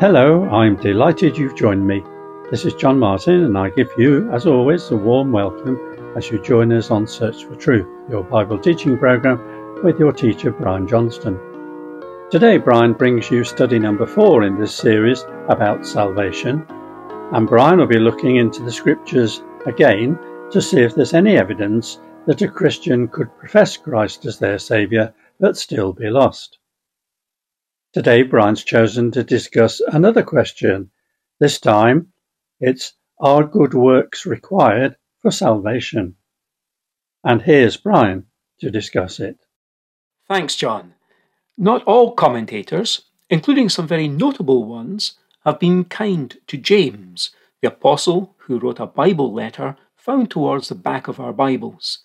Hello, I'm delighted you've joined me. This is John Martin, and I give you, as always, a warm welcome as you join us on Search for Truth, your Bible teaching program with your teacher, Brian Johnston. Today, Brian brings you study number four in this series about salvation, and Brian will be looking into the scriptures again to see if there's any evidence that a Christian could profess Christ as their Saviour but still be lost. Today, Brian's chosen to discuss another question. This time, it's Are good works required for salvation? And here's Brian to discuss it. Thanks, John. Not all commentators, including some very notable ones, have been kind to James, the apostle who wrote a Bible letter found towards the back of our Bibles.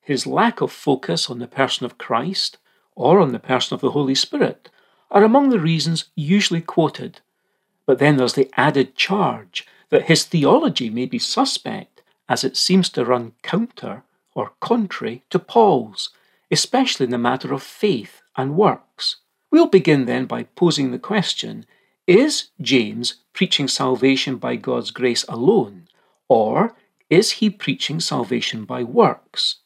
His lack of focus on the person of Christ or on the person of the Holy Spirit are among the reasons usually quoted. But then there's the added charge that his theology may be suspect, as it seems to run counter or contrary to Paul's, especially in the matter of faith and works. We'll begin then by posing the question Is James preaching salvation by God's grace alone, or is he preaching salvation by works?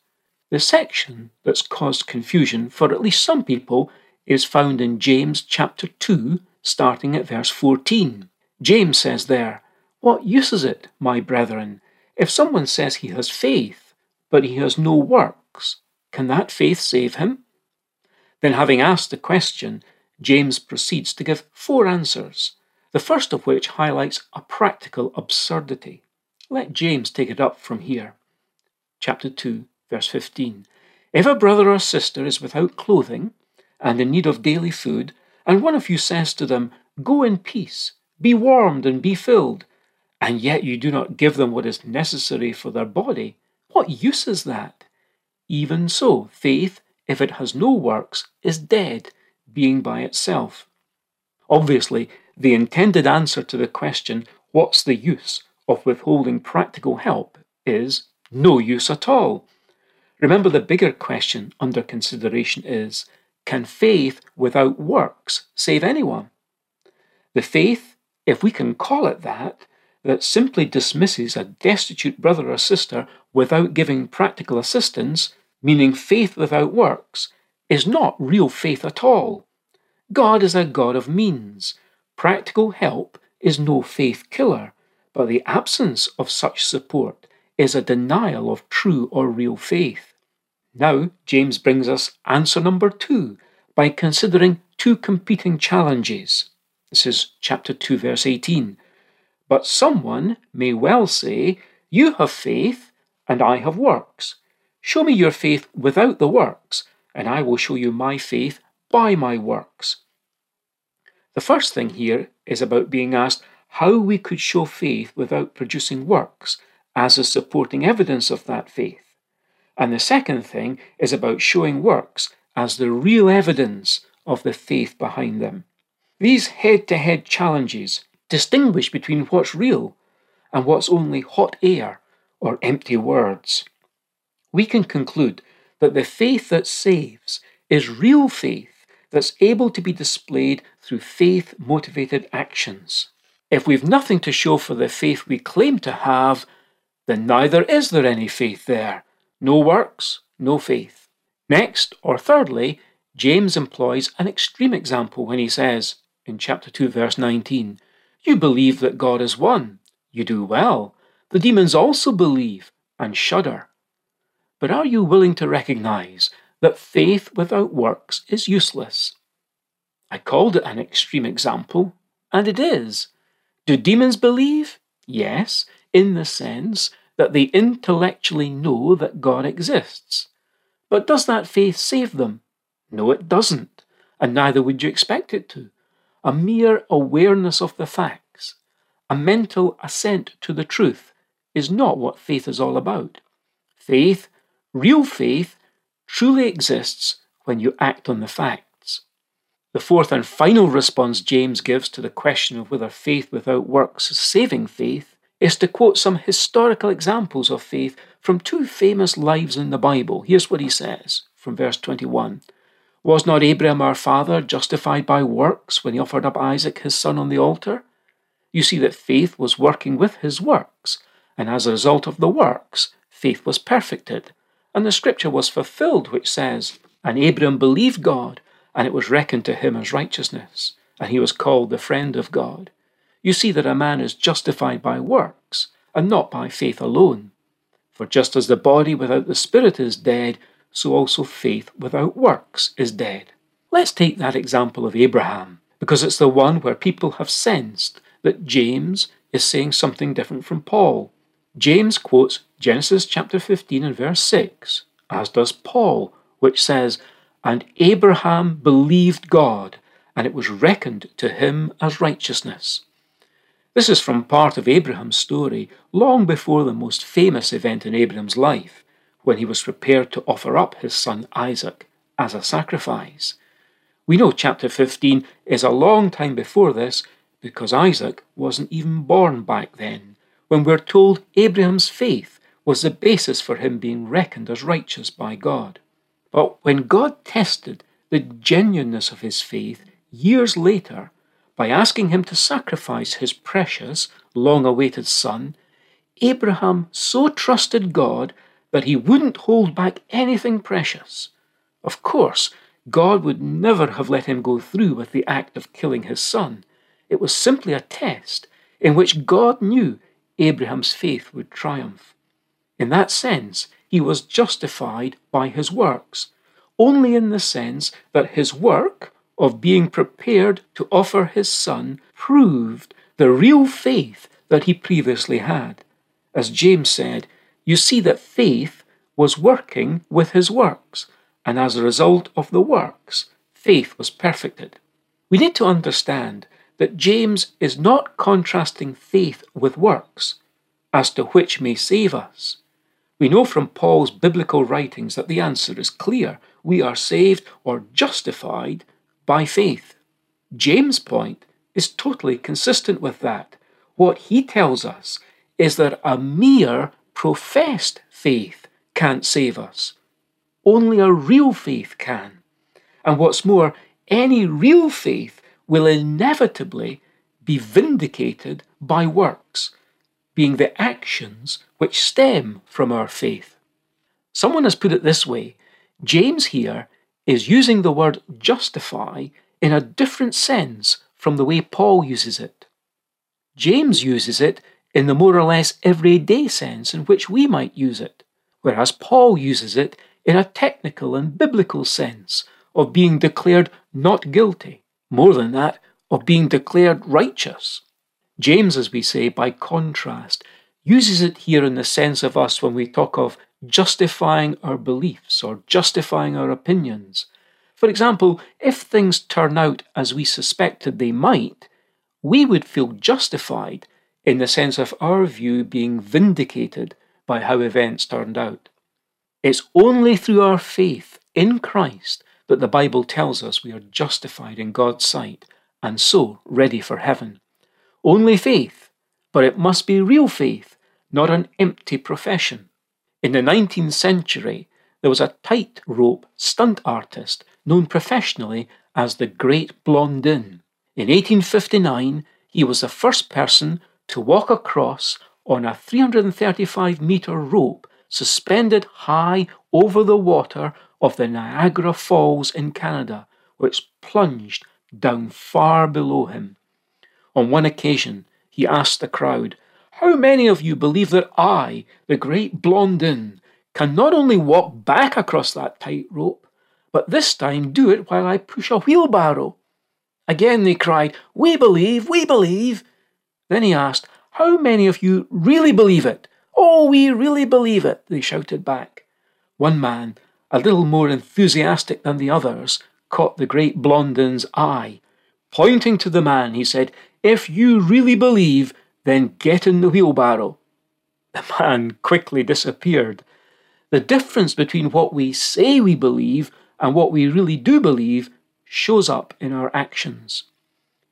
The section that's caused confusion for at least some people is found in James chapter 2, starting at verse 14. James says there, What use is it, my brethren, if someone says he has faith, but he has no works? Can that faith save him? Then, having asked the question, James proceeds to give four answers, the first of which highlights a practical absurdity. Let James take it up from here. Chapter 2, verse 15. If a brother or sister is without clothing, and in need of daily food, and one of you says to them, Go in peace, be warmed and be filled, and yet you do not give them what is necessary for their body, what use is that? Even so, faith, if it has no works, is dead, being by itself. Obviously, the intended answer to the question, What's the use of withholding practical help? is no use at all. Remember, the bigger question under consideration is can faith without works save anyone? The faith, if we can call it that, that simply dismisses a destitute brother or sister without giving practical assistance, meaning faith without works, is not real faith at all. God is a God of means. Practical help is no faith killer, but the absence of such support is a denial of true or real faith. Now, James brings us answer number two by considering two competing challenges. This is chapter 2, verse 18. But someone may well say, You have faith, and I have works. Show me your faith without the works, and I will show you my faith by my works. The first thing here is about being asked how we could show faith without producing works as a supporting evidence of that faith. And the second thing is about showing works as the real evidence of the faith behind them. These head to head challenges distinguish between what's real and what's only hot air or empty words. We can conclude that the faith that saves is real faith that's able to be displayed through faith motivated actions. If we've nothing to show for the faith we claim to have, then neither is there any faith there no works, no faith. Next, or thirdly, James employs an extreme example when he says, in chapter 2, verse 19, You believe that God is one. You do well. The demons also believe and shudder. But are you willing to recognize that faith without works is useless? I called it an extreme example, and it is. Do demons believe? Yes, in the sense that they intellectually know that God exists. But does that faith save them? No, it doesn't, and neither would you expect it to. A mere awareness of the facts, a mental assent to the truth, is not what faith is all about. Faith, real faith, truly exists when you act on the facts. The fourth and final response James gives to the question of whether faith without works is saving faith is to quote some historical examples of faith from two famous lives in the Bible. Here's what he says from verse 21 Was not Abraham our father justified by works when he offered up Isaac his son on the altar? You see that faith was working with his works, and as a result of the works, faith was perfected. And the scripture was fulfilled, which says, And Abraham believed God, and it was reckoned to him as righteousness, and he was called the friend of God. You see that a man is justified by works, and not by faith alone. For just as the body without the spirit is dead, so also faith without works is dead. Let's take that example of Abraham, because it's the one where people have sensed that James is saying something different from Paul. James quotes Genesis chapter 15 and verse 6, as does Paul, which says, And Abraham believed God, and it was reckoned to him as righteousness. This is from part of Abraham's story long before the most famous event in Abraham's life, when he was prepared to offer up his son Isaac as a sacrifice. We know chapter 15 is a long time before this because Isaac wasn't even born back then, when we're told Abraham's faith was the basis for him being reckoned as righteous by God. But when God tested the genuineness of his faith years later by asking him to sacrifice his precious, long awaited son, Abraham so trusted God that he wouldn't hold back anything precious. Of course, God would never have let him go through with the act of killing his son. It was simply a test in which God knew Abraham's faith would triumph. In that sense, he was justified by his works, only in the sense that his work of being prepared to offer his son proved the real faith that he previously had. As James said, you see that faith was working with his works, and as a result of the works, faith was perfected. We need to understand that James is not contrasting faith with works as to which may save us. We know from Paul's biblical writings that the answer is clear. We are saved or justified by faith. James' point is totally consistent with that. What he tells us is that a mere professed faith can't save us. Only a real faith can. And what's more, any real faith will inevitably be vindicated by works, being the actions which stem from our faith. Someone has put it this way James here is using the word justify in a different sense from the way Paul uses it. James uses it in the more or less everyday sense in which we might use it, whereas Paul uses it in a technical and biblical sense of being declared not guilty. More than that, of being declared righteous. James, as we say, by contrast, uses it here in the sense of us when we talk of justifying our beliefs or justifying our opinions. For example, if things turn out as we suspected they might, we would feel justified in the sense of our view being vindicated by how events turned out. It's only through our faith in Christ that the Bible tells us we are justified in God's sight and so ready for heaven. Only faith, but it must be real faith, not an empty profession. In the 19th century, there was a tightrope stunt artist known professionally as the Great Blondin. In 1859, he was the first person to walk across on a 335 metre rope suspended high over the water of the Niagara Falls in Canada, which plunged down far below him. On one occasion, he asked the crowd, How many of you believe that I, the great Blondin, can not only walk back across that tight rope, but this time do it while I push a wheelbarrow? Again they cried, We believe, we believe. Then he asked, How many of you really believe it? Oh, we really believe it, they shouted back. One man, a little more enthusiastic than the others, caught the great Blondin's eye. Pointing to the man, he said, If you really believe, then get in the wheelbarrow. The man quickly disappeared. The difference between what we say we believe and what we really do believe shows up in our actions.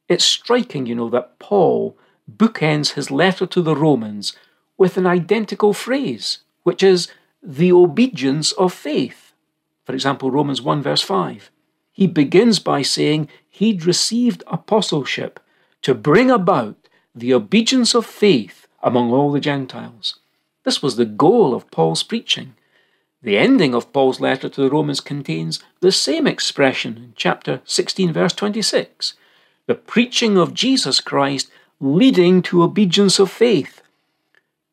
It's striking, you know, that Paul bookends his letter to the Romans with an identical phrase, which is the obedience of faith. For example, Romans 1 verse 5. he begins by saying he'd received apostleship to bring about the obedience of faith among all the Gentiles. This was the goal of Paul's preaching. The ending of Paul's letter to the Romans contains the same expression in chapter 16, verse 26 the preaching of Jesus Christ leading to obedience of faith.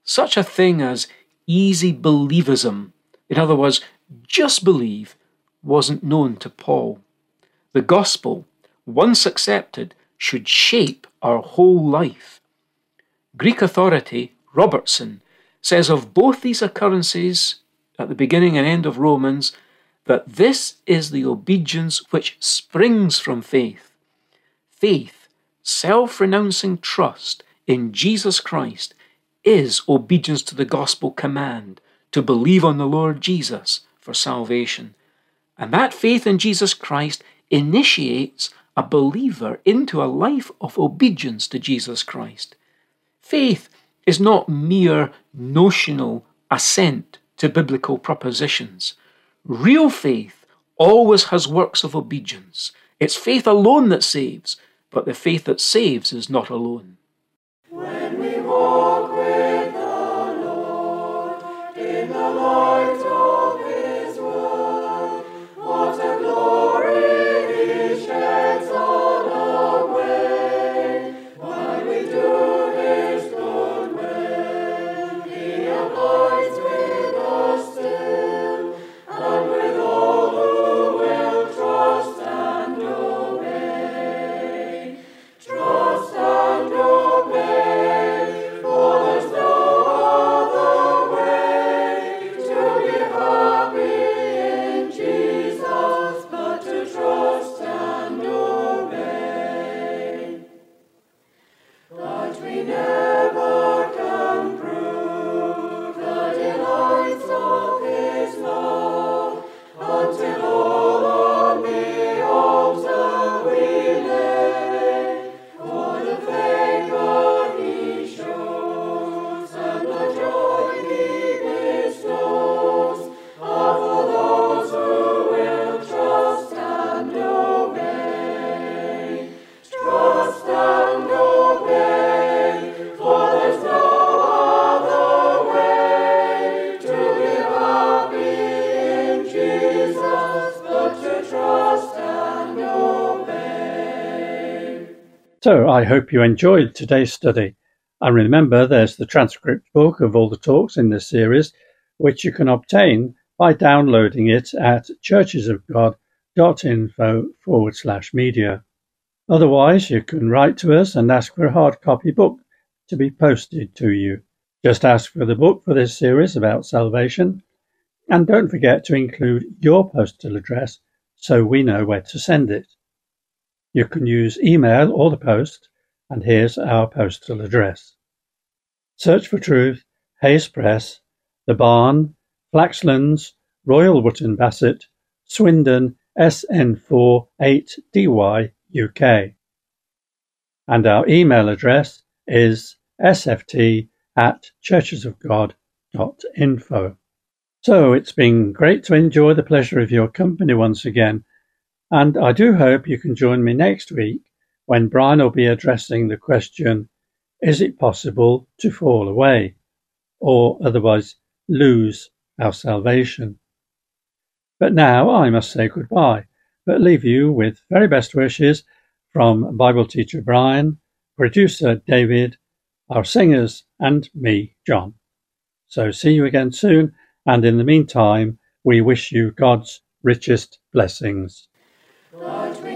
Such a thing as easy believism, in other words, just believe, wasn't known to Paul. The gospel, once accepted, should shape our whole life. Greek authority Robertson says of both these occurrences at the beginning and end of Romans that this is the obedience which springs from faith. Faith, self renouncing trust in Jesus Christ, is obedience to the gospel command to believe on the Lord Jesus for salvation. And that faith in Jesus Christ initiates a believer into a life of obedience to Jesus Christ. Faith is not mere notional assent to biblical propositions. Real faith always has works of obedience. It's faith alone that saves, but the faith that saves is not alone. So I hope you enjoyed today's study. And remember, there's the transcript book of all the talks in this series, which you can obtain by downloading it at churchesofgod.info forward slash media. Otherwise, you can write to us and ask for a hard copy book to be posted to you. Just ask for the book for this series about salvation, and don't forget to include your postal address so we know where to send it. You can use email or the post, and here's our postal address. Search for Truth, Hayes Press, The Barn, Flaxlands, Royal Wootton Bassett, Swindon, SN4 8DY, UK. And our email address is sft at churchesofgod.info. So it's been great to enjoy the pleasure of your company once again and I do hope you can join me next week when Brian will be addressing the question Is it possible to fall away or otherwise lose our salvation? But now I must say goodbye, but leave you with very best wishes from Bible teacher Brian, producer David, our singers, and me, John. So see you again soon, and in the meantime, we wish you God's richest blessings. We